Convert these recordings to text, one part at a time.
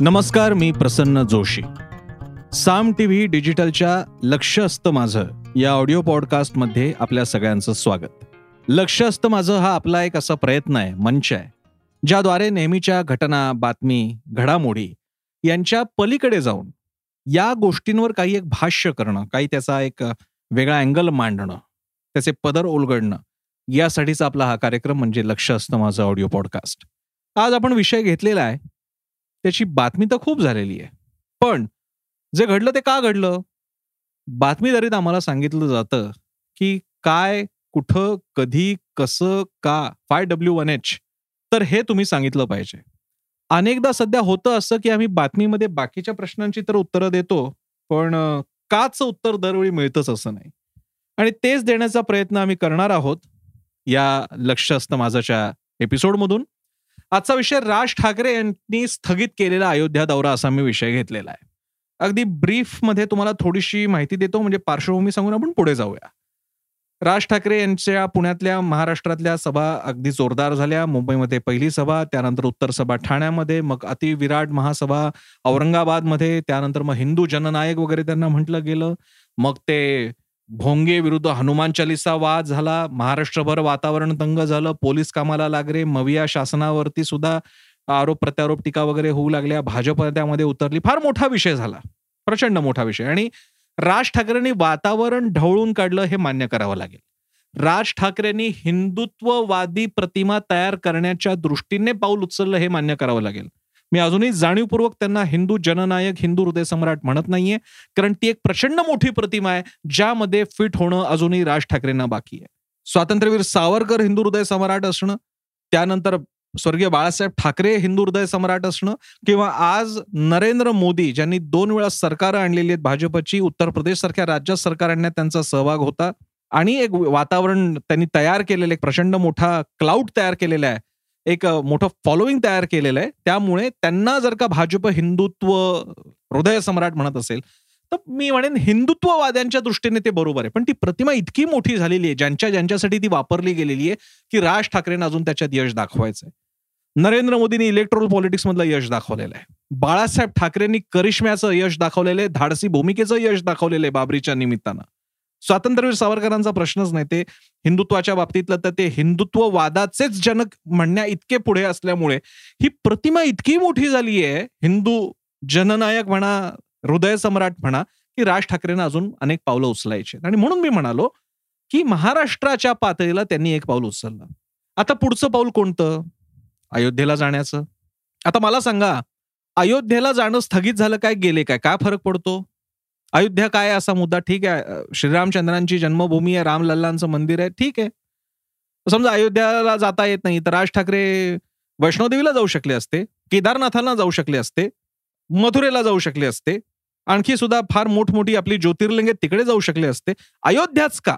नमस्कार मी Prasanna Joshi. Saam T V डिजिटलच्या लक्ष असतं माझं या ऑडिओ पॉडकास्टमध्ये आपल्या सगळ्यांचं स्वागत. लक्ष असतं माझं हा आपला एक असा प्रयत्न आहे मंच आहे ज्याद्वारे नेहमीच्या घटना बातमी घडामोडी यांच्या पलीकडे जाऊन या गोष्टींवर काही एक भाष्य करणं काही त्याचा एक वेगळा अँगल मांडणं त्याचे पदर ओलगडणं यासाठीचा आपला हा कार्यक्रम म्हणजे लक्ष असतं माझं ऑडिओ पॉडकास्ट. आज आपण विषय घेतलेला आहे त्याची बातमी तर खूप झालेली आहे. पण जे घडलं ते का घडलं? बातमीदारीत आम्हाला सांगितलं जातं की काय कुठं कधी कसं का फाय डब्ल्यू वन एच तर हे तुम्ही सांगितलं पाहिजे. अनेकदा सध्या होतं असं की आम्ही बातमीमध्ये बाकीच्या प्रश्नांची तर उत्तरं देतो पण काच उत्तर दरवेळी मिळतच असं नाही. आणि तेच देण्याचा प्रयत्न आम्ही करणार आहोत या लक्ष असतं माझ्याच्या एपिसोडमधून. आजचा विषय राज ठाकरे यांनी स्थगित केलेला अयोध्या दौरा असा मी विषय घेतलेला आहे. अगदी ब्रीफमध्ये तुम्हाला थोडीशी माहिती देतो म्हणजे पार्श्वभूमी सांगून आपण पुढे जाऊया. राज ठाकरे यांच्या पुण्यातल्या महाराष्ट्रातल्या सभा अगदी जोरदार झाल्या. मुंबईमध्ये पहिली सभा त्यानंतर उत्तर सभा ठाण्यामध्ये मग अतिविराट महासभा औरंगाबादमध्ये त्यानंतर मग हिंदू जननायक वगैरे त्यांना म्हटलं गेलं. मग ते भोंगे विरुद्ध हनुमान चालिसा वाद झाला महाराष्ट्रभर वातावरण तंग झालं पोलीस कामाला लागले मविया शासनावरती सुद्धा आरोप प्रत्यारोप टीका वगैरे होऊ लागल्या भाजप त्यामध्ये उतरली. फार मोठा विषय झाला प्रचंड मोठा विषय. आणि राज ठाकरेंनी वातावरण ढवळून काढलं हे मान्य करावं लागेल. राज ठाकरेंनी हिंदुत्ववादी प्रतिमा तयार करण्याच्या दृष्टीने पाऊल उचललं हे मान्य करावं लागेल. मी अजूनही जाणीवपूर्वक त्यांना हिंदू जननायक हिंदू हृदय सम्राट म्हणत नाहीये कारण ती एक प्रचंड मोठी प्रतिमा आहे ज्यामध्ये फिट होणं अजूनही राज ठाकरेंना बाकी आहे. स्वातंत्र्यवीर सावरकर हिंदू हृदय सम्राट असणं त्यानंतर स्वर्गीय बाळासाहेब ठाकरे हिंदू हृदय सम्राट असणं किंवा आज नरेंद्र मोदी ज्यांनी दोन वेळा सरकार आणलेली आहेत भाजपची उत्तर प्रदेश सारख्या राज्यात सरकार आणण्यात त्यांचा सहभाग होता आणि एक वातावरण त्यांनी तयार केलेलं एक प्रचंड मोठा क्लाउड तयार केलेला आहे एक मोठं फॉलोईंग तयार केलेलं आहे. त्यामुळे त्यांना जर का भाजप हिंदुत्व हृदय सम्राट म्हणत असेल तर मी म्हणेन हिंदुत्ववाद्यांच्या दृष्टीने ते बरोबर आहे. पण ती प्रतिमा इतकी मोठी झालेली आहे ज्यांच्या ज्यांच्यासाठी ती वापरली गेलेली आहे की राज ठाकरेंना अजून त्याच्यात यश दाखवायचं आहे नरेंद्र मोदींनी इलेक्ट्रोल पॉलिटिक्समधलं यश दाखवलेलं आहे. बाळासाहेब ठाकरेंनी करिश्म्याचं यश दाखवलेलं आहे धाडसी भूमिकेचं यश दाखवलेलं आहे बाबरीच्या निमित्तानं. स्वातंत्र्यवीर सावरकरांचा प्रश्नच नाही. ते हिंदुत्वाच्या बाबतीतलं तर ते हिंदुत्ववादाचेच जनक म्हणण्या इतके पुढे असल्यामुळे ही प्रतिमा इतकी मोठी झाली आहे. हिंदू जननायक म्हणा हृदय सम्राट म्हणा की राज ठाकरेंना अजून अनेक पावलं उचलायचे आणि म्हणून मी म्हणालो की महाराष्ट्राच्या पातळीला त्यांनी एक पाऊल उचललं. आता पुढचं पाऊल कोणतं? अयोध्येला जाण्याचं. आता मला सांगा अयोध्येला जाणं स्थगित झालं काय गेले काय? काय फरक पडतो? अयोध्या काय असा मुद्दा? ठीक आहे. श्रीरामचंद्रांची जन्मभूमी आहे रामलल्लांचं मंदिर आहे ठीक आहे. समजा अयोध्याला जाता येत नाही तर राज ठाकरे वैष्णोदेवीला जाऊ शकले असते केदारनाथाला जाऊ शकले असते मथुरेला जाऊ शकले असते आणखी सुद्धा फार मोठमोठी आपली ज्योतिर्लिंगे तिकडे जाऊ शकले असते. अयोध्याच का?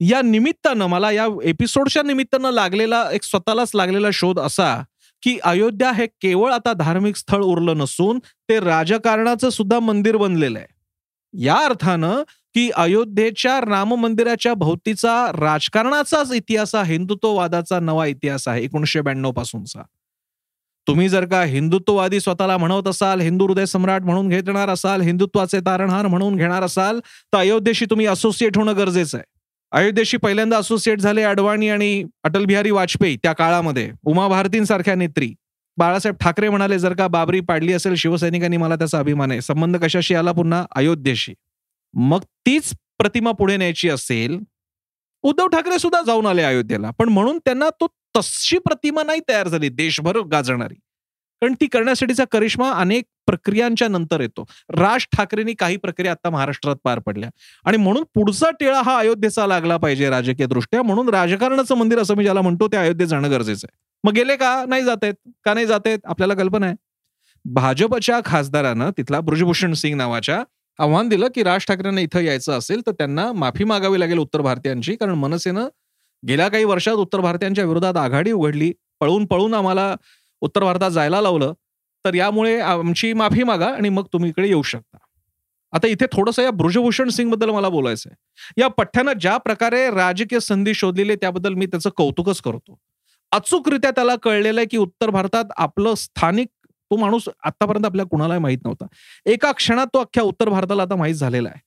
या निमित्तानं मला या एपिसोडच्या निमित्तानं लागलेला एक स्वतःलाच लागलेला शोध असा की अयोध्या हे केवळ आता धार्मिक स्थळ उरलं नसून ते राजकारणाचं सुद्धा मंदिर बनलेलं आहे. या अर्थानं की अयोध्येच्या राम मंदिराच्या भोवतीचा राजकारणाचाच इतिहास हा हिंदुत्ववादाचा नवा इतिहास आहे एकोणीशे ब्याण्णव पासूनचा तुम्ही जर का हिंदुत्ववादी स्वतःला म्हणत असाल हिंदू हृदय सम्राट म्हणून घेणार असाल हिंदुत्वाचे तारणहार म्हणून घेणार असाल तर अयोध्येशी तुम्ही असोसिएट होणं गरजेचं आहे. अयोध्येशी पहिल्यांदा असोसिएट झाले अडवाणी आणि अटल बिहारी वाजपेयी त्या काळामध्ये उमा भारतींसारख्या नेत्री. बाळासाहेब ठाकरे म्हणाले जर का बाबरी पाडली असेल शिवसैनिकांनी मला त्याचा अभिमान आहे. संबंध कशाशी आला पुन्हा? अयोध्येशी. मग तीच प्रतिमा पुढे न्यायची असेल उद्धव ठाकरे सुद्धा जाऊन आले अयोध्येला. पण म्हणून त्यांना तो तशी प्रतिमा नाही तयार झाली देशभर गाजणारी. कारण ती करण्यासाठीचा करिश्मा अनेक प्रक्रियांच्या नंतर येतो. राज ठाकरेंनी काही प्रक्रिया आता महाराष्ट्रात पार पडल्या. आणि म्हणून पुढचा टेळा हा अयोध्येचा लागला पाहिजे राजकीय दृष्ट्या म्हणून राजकारणाचं मंदिर असं मी ज्याला म्हणतो ते अयोध्येत जाणं गरजेचं आहे. मग गेले का? नाही जात आहेत का नाही जात आहेत आपल्याला कल्पना आहे. भाजपच्या खासदारानं तिथला ब्रजभूषण सिंग नावाच्या आव्हान दिलं की राज ठाकरेंना इथं यायचं असेल तर त्यांना माफी मागावी लागेल उत्तर भारतीयांची कारण मनसेनं गेल्या काही वर्षात उत्तर भारतीयांच्या विरोधात आघाडी उघडली. पळून पळून आम्हाला उत्तर भारतात जायला लावलं. तर यामुळे आमची माफी मागा आणि मग तुम्ही इकडे येऊ शकता. आता इथे थोडंसं या ब्रुजभूषण सिंगबद्दल मला बोलायचं आहे या पठ्ठ्यानं ज्या प्रकारे राजकीय संधी शोधलेली त्याबद्दल मी त्याचं कौतुकच करतो. अचूकरित्या त्याला कळलेलं आहे की उत्तर भारतात आपलं स्थानिक तो माणूस आतापर्यंत आपल्या कुणालाही माहीत नव्हता. एका क्षणात तो अख्ख्या उत्तर भारताला आता माहीत झालेला आहे.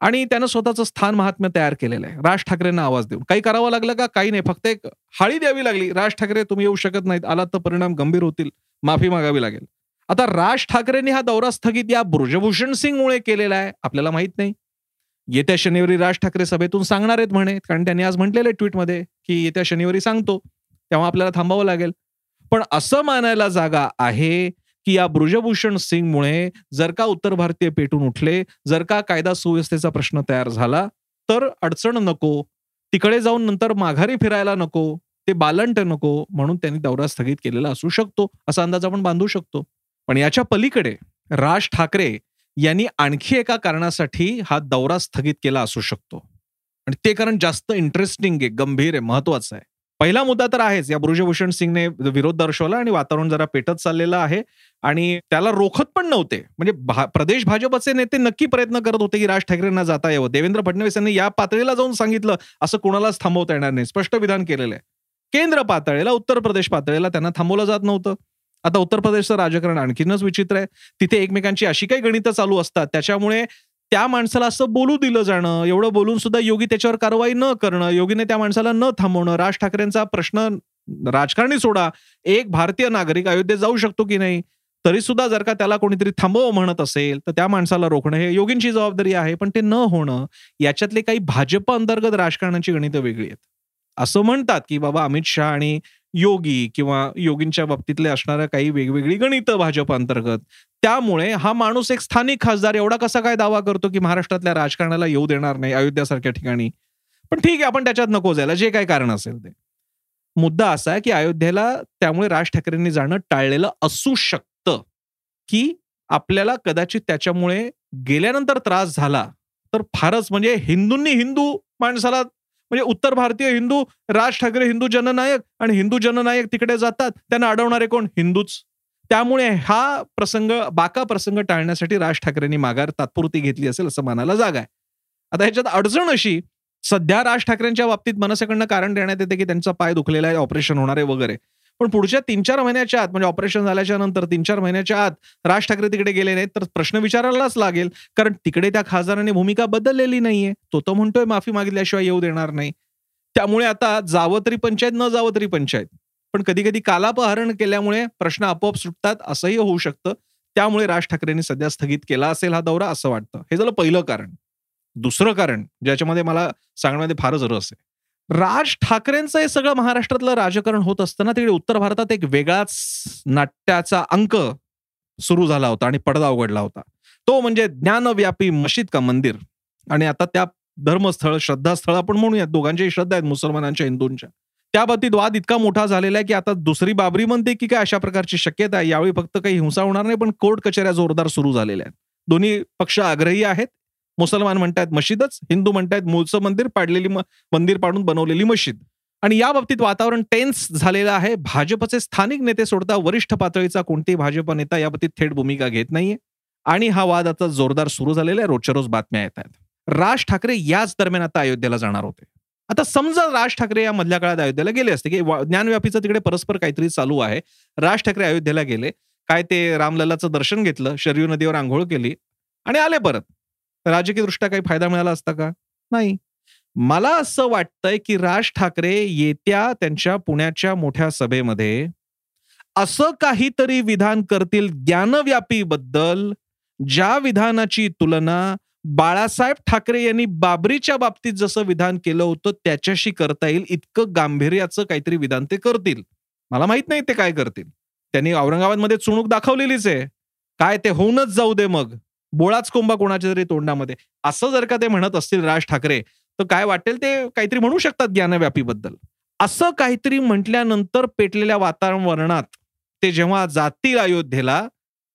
आणि त्यानं स्वतःचं स्थान महात्म्य तयार केलेलं आहे. राज ठाकरेंना आवाज देऊन. काही करावं लागलं का? काही नाही. फक्त एक हाळी द्यावी लागली. राज ठाकरे तुम्ही येऊ शकत नाहीत. आलात तर परिणाम गंभीर होतील. माफी मागावी लागेल. आता राज ठाकरेंनी हा दौरा स्थगित या ब्रजभूषण सिंगमुळे केलेला आहे. आपल्याला माहीत नाही. येत्या शनिवारी राज ठाकरे सभेतून सांगणार आहेत म्हणे. कारण त्यांनी आज म्हटलेलं आहे ट्विटमध्ये की येत्या शनिवारी सांगतो. तेव्हा आपल्याला थांबावं लागेल. पण असं मानायला जागा आहे की या ब्रुजभूषण सिंगमुळे जर का उत्तर भारतीय पेटून उठले जर का कायदा सुव्यवस्थेचा प्रश्न तयार झाला तर अडचण नको. तिकडे जाऊन नंतर माघारी फिरायला नको ते बालंट नको म्हणून त्यांनी दौरा स्थगित केलेला असू शकतो असा अंदाज आपण बांधू शकतो. पण याच्या पलीकडे राज ठाकरे यांनी आणखी एका कारणासाठी हा दौरा स्थगित केला असू शकतो. आणि ते कारण जास्त इंटरेस्टिंग आहे गंभीर आहे महत्वाचं आहे. पहिला मुद्दा तर आहेच. या ब्रुजभूषण सिंगने विरोध दर्शवला आणि वातावरण जरा पेटत चाललेलं आहे. आणि त्याला रोखत पण नव्हते. म्हणजे प्रदेश भाजपचे नेते नक्की प्रयत्न करत होते की राज ठाकरेंना जाता यावं. देवेंद्र फडणवीस यांनी या पातळीला जाऊन सांगितलं असं कोणालाच थांबवता येणार नाही. स्पष्ट विधान केलेलं आहे. केंद्र पातळीला उत्तर प्रदेश पातळीला त्यांना थांबवलं जात नव्हतं. आता उत्तर प्रदेशचं राजकारण आणखीनच विचित्र आहे. तिथे एकमेकांची अशी काही गणितं चालू असतात. त्याच्यामुळे त्या माणसाला असं बोलू दिलं जाणं एवढं बोलून सुद्धा योगी त्याच्यावर कारवाई न करणं योगीने त्या माणसाला न थांबवणं राज ठाकरेंचा प्रश्न राजकारणी सोडा एक भारतीय नागरिक अयोध्येत जाऊ शकतो की नाही तरी सुद्धा जर का त्याला कोणीतरी थांबव म्हणत असेल तर त्या माणसाला रोखणं हे योगींची जबाबदारी आहे पण ते न होणं याच्यातले काही भाजप अंतर्गत राजकारणाची गणितं वेगळी आहेत. असं म्हणतात की बाबा अमित शहा आणि योगी किंवा योगींच्या बाबतीतले असणाऱ्या काही वेगवेगळी गणितं भाजप अंतर्गत. त्यामुळे हा माणूस एक स्थानिक खासदार एवढा कसा काय दावा करतो की महाराष्ट्रातल्या राजकारणाला येऊ देणार नाही अयोध्यासारख्या ठिकाणी? पण ठीक आहे आपण त्याच्यात नको जायला. जे काही कारण असेल ते. मुद्दा असा आहे की अयोध्येला त्यामुळे राज ठाकरेंनी जाणं टाळलेलं असू शकतं की आपल्याला कदाचित त्याच्यामुळे गेल्यानंतर त्रास झाला तर फारच म्हणजे हिंदूंनी हिंदू माणसाला म्हणजे उत्तर भारतीय हिंदू राज ठाकरे हिंदू जननायक आणि हिंदू जननायक तिकडे जातात त्यांना अडवणारे कोण? हिंदूच. त्यामुळे हा प्रसंग बाका प्रसंग टाळण्यासाठी राज ठाकरेंनी माघार तात्पुरती घेतली असेल असं मानायला जागा आहे. आता ह्याच्यात अडचण अशी सध्या राज ठाकरेंच्या बाबतीत मनसेकडनं कारण देण्यात येते की त्यांचा पाय दुखलेला आहे ऑपरेशन होणार आहे वगैरे. पण पुढच्या तीन चार महिन्याच्या आत म्हणजे ऑपरेशन झाल्याच्यानंतर तीन चार महिन्याच्या आत राज ठाकरे तिकडे गेले नाहीत तर प्रश्न विचारायलाच लागेल. कारण तिकडे त्या खासदाराने भूमिका बदललेली नाहीये. तो तो म्हणतोय माफी मागितल्याशिवाय येऊ देणार नाही. त्यामुळे आता जावं तरी पंचायत न जावं तरी पंचायत. पण कधी कधी कालापहरण केल्यामुळे प्रश्न आपोआप सुटतात असंही होऊ शकतं. त्यामुळे राज ठाकरेंनी सध्या स्थगित केला असेल हा दौरा असं वाटतं. हे झालं पहिलं कारण. दुसरं कारण ज्याच्यामध्ये मला सांगण्यामध्ये फारच रस आहे. राज ठाकरेंचं हे सगळं महाराष्ट्रातलं राजकारण होत असताना तिकडे उत्तर भारतात एक वेगळाच नाट्याचा अंक सुरू झाला होता आणि पडदा उघडला होता. तो म्हणजे ज्ञानव्यापी मशीद का मंदिर. आणि आता त्या धर्मस्थळ श्रद्धास्थळ आपण म्हणूयात दोघांच्याही श्रद्धा आहेत मुसलमानांच्या हिंदूंच्या. त्या बाबतीत वाद इतका मोठा झालेला आहे की आता दुसरी बाबरी म्हणते की काय अशा प्रकारची शक्यता आहे. यावेळी फक्त काही हिंसा होणार नाही पण कोर्ट कचेऱ्या जोरदार सुरू झालेल्या आहेत. दोन्ही पक्ष आग्रही आहेत. मुसलमान म्हणतात मशीदच हिंदू म्हणतात मूळचं मंदिर पाडलेली मंदिर पाडून बनवलेली मशीद. आणि या बाबतीत वातावरण टेन्स झालेलं आहे. भाजपचे स्थानिक नेते सोडता वरिष्ठ पातळीचा कोणतेही भाजप नेता या बाबतीत थेट भूमिका घेत नाहीये. आणि हा वाद आता जोरदार सुरू झालेला आहे. रोजच्या रोज बातम्या येत आहेत. राज ठाकरे याच दरम्यान आता अयोध्येला जाणार होते. आता समजा राज ठाकरे या मधल्या काळात अयोध्येला गेले असते की ज्ञानव्यापीचं तिकडे परस्पर काहीतरी चालू आहे. राज ठाकरे अयोध्येला गेले. काय ते रामललाचं दर्शन घेतलं शरयू नदीवर आंघोळ केली आणि आले परत. राजकीय दृष्ट्या काही फायदा मिळाला असता का? नाही. मला असं वाटतंय की राज ठाकरे येत्या त्यांच्या पुण्याच्या मोठ्या सभेमध्ये असं काहीतरी विधान करतील ज्ञानव्यापी बद्दल ज्या विधानाची तुलना बाळासाहेब ठाकरे यांनी बाबरीच्या बाबतीत जसं विधान केलं होतं त्याच्याशी करता येईल इतकं गांभीर्याचं काहीतरी विधान ते करतील. मला माहीत नाही ते काय करतील. त्यांनी औरंगाबादमध्ये चुणूक दाखवलेलीच आहे. काय ते होऊनच जाऊ दे मग. बोळाच कोंबा कोणाच्या तरी तोंडामध्ये. असं जर का ते म्हणत असतील राज ठाकरे तर काय वाटेल ते काहीतरी म्हणू शकतात ज्ञानव्यापीबद्दल. असं काहीतरी म्हटल्यानंतर पेटलेल्या वातावरणात ते जेव्हा जातील अयोध्येला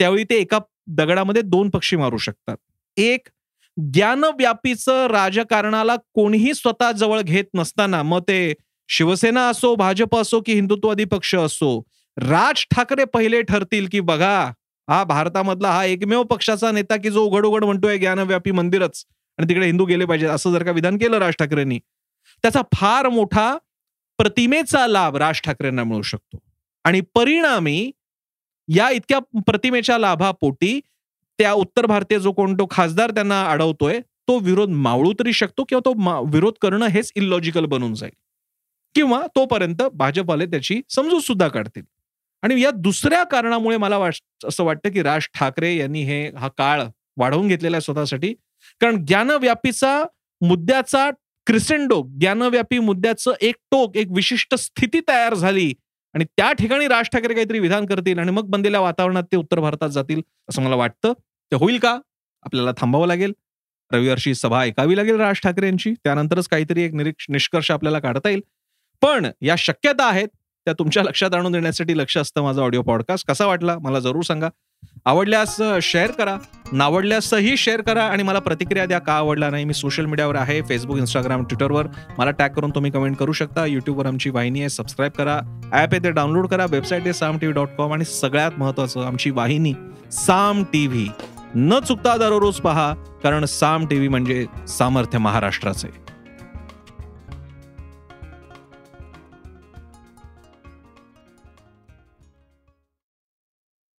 त्यावेळी ते एका दगडामध्ये दोन पक्षी मारू शकतात. एक ज्ञानव्यापीचं राजकारणाला कोणीही स्वतः जवळ घेत नसताना मग ते शिवसेना असो भाजप असो की हिंदुत्ववादी पक्ष असो राज ठाकरे पहिले ठरतील की बघा हा भारतामधला हा एकमेव पक्षाचा नेता की जो उघड उघड म्हणतोय ज्ञानव्यापी मंदिरच. आणि तिकडे हिंदू गेले पाहिजे असं जर का विधान केलं राज ठाकरेंनी त्याचा फार मोठा प्रतिमेचा लाभ राज ठाकरेंना मिळू शकतो. आणि परिणामी या इतक्या प्रतिमेच्या लाभापोटी त्या उत्तर भारतीय जो कोण तो खासदार त्यांना अडवतोय तो विरोध मावळू तरी शकतो किंवा तो विरोध करणं हेच इलॉजिकल बनून जाईल. किंवा तोपर्यंत भाजपवाले त्याची समजूत सुद्धा काढतील. आणि या दुसऱ्या कारणामुळे मला वाट असं वाटतं की राज ठाकरे यांनी हे हा काळ वाढवून घेतलेला आहे स्वतःसाठी. कारण ज्ञानव्यापीचा मुद्द्याचा क्रिसेंडो ज्ञानव्यापी मुद्द्याचं एक टोक एक विशिष्ट स्थिती तयार झाली आणि त्या ठिकाणी राज ठाकरे काहीतरी विधान करतील आणि मग बनलेल्या वातावरणात ते उत्तर भारतात जातील असं मला वाटतं. ते होईल का? आपल्याला थांबावं लागेल. रविवारची सभा ऐकावी लागेल राज ठाकरे यांची. त्यानंतरच काहीतरी एक निरीक्ष निष्कर्ष आपल्याला काढता येईल. पण या शक्यता आहेत. त्या तुमच्या लक्षात आणून देण्यासाठी लक्ष असतं माझा ऑडिओ पॉडकास्ट कसा वाटला? मला जरूर सांगा. आवडल्यास शेअर करा. नावडल्यासही शेअर करा आणि मला प्रतिक्रिया द्या का आवडला नाही. मी सोशल मीडियावर आहे. फेसबुक इंस्टाग्राम ट्विटरवर मला टॅग करून तुम्ही कमेंट करू शकता. युट्यूबवर आमची वाहिनी आहे. सबस्क्राईब करा. ॲप आहे ते डाउनलोड करा. वेबसाईट आहे Saam T V dot com आणि सगळ्यात महत्वाचं आमची वाहिनी साम टी व्ही न चुकता दररोज पहा कारण साम टीव्ही म्हणजे सामर्थ्य महाराष्ट्राचे.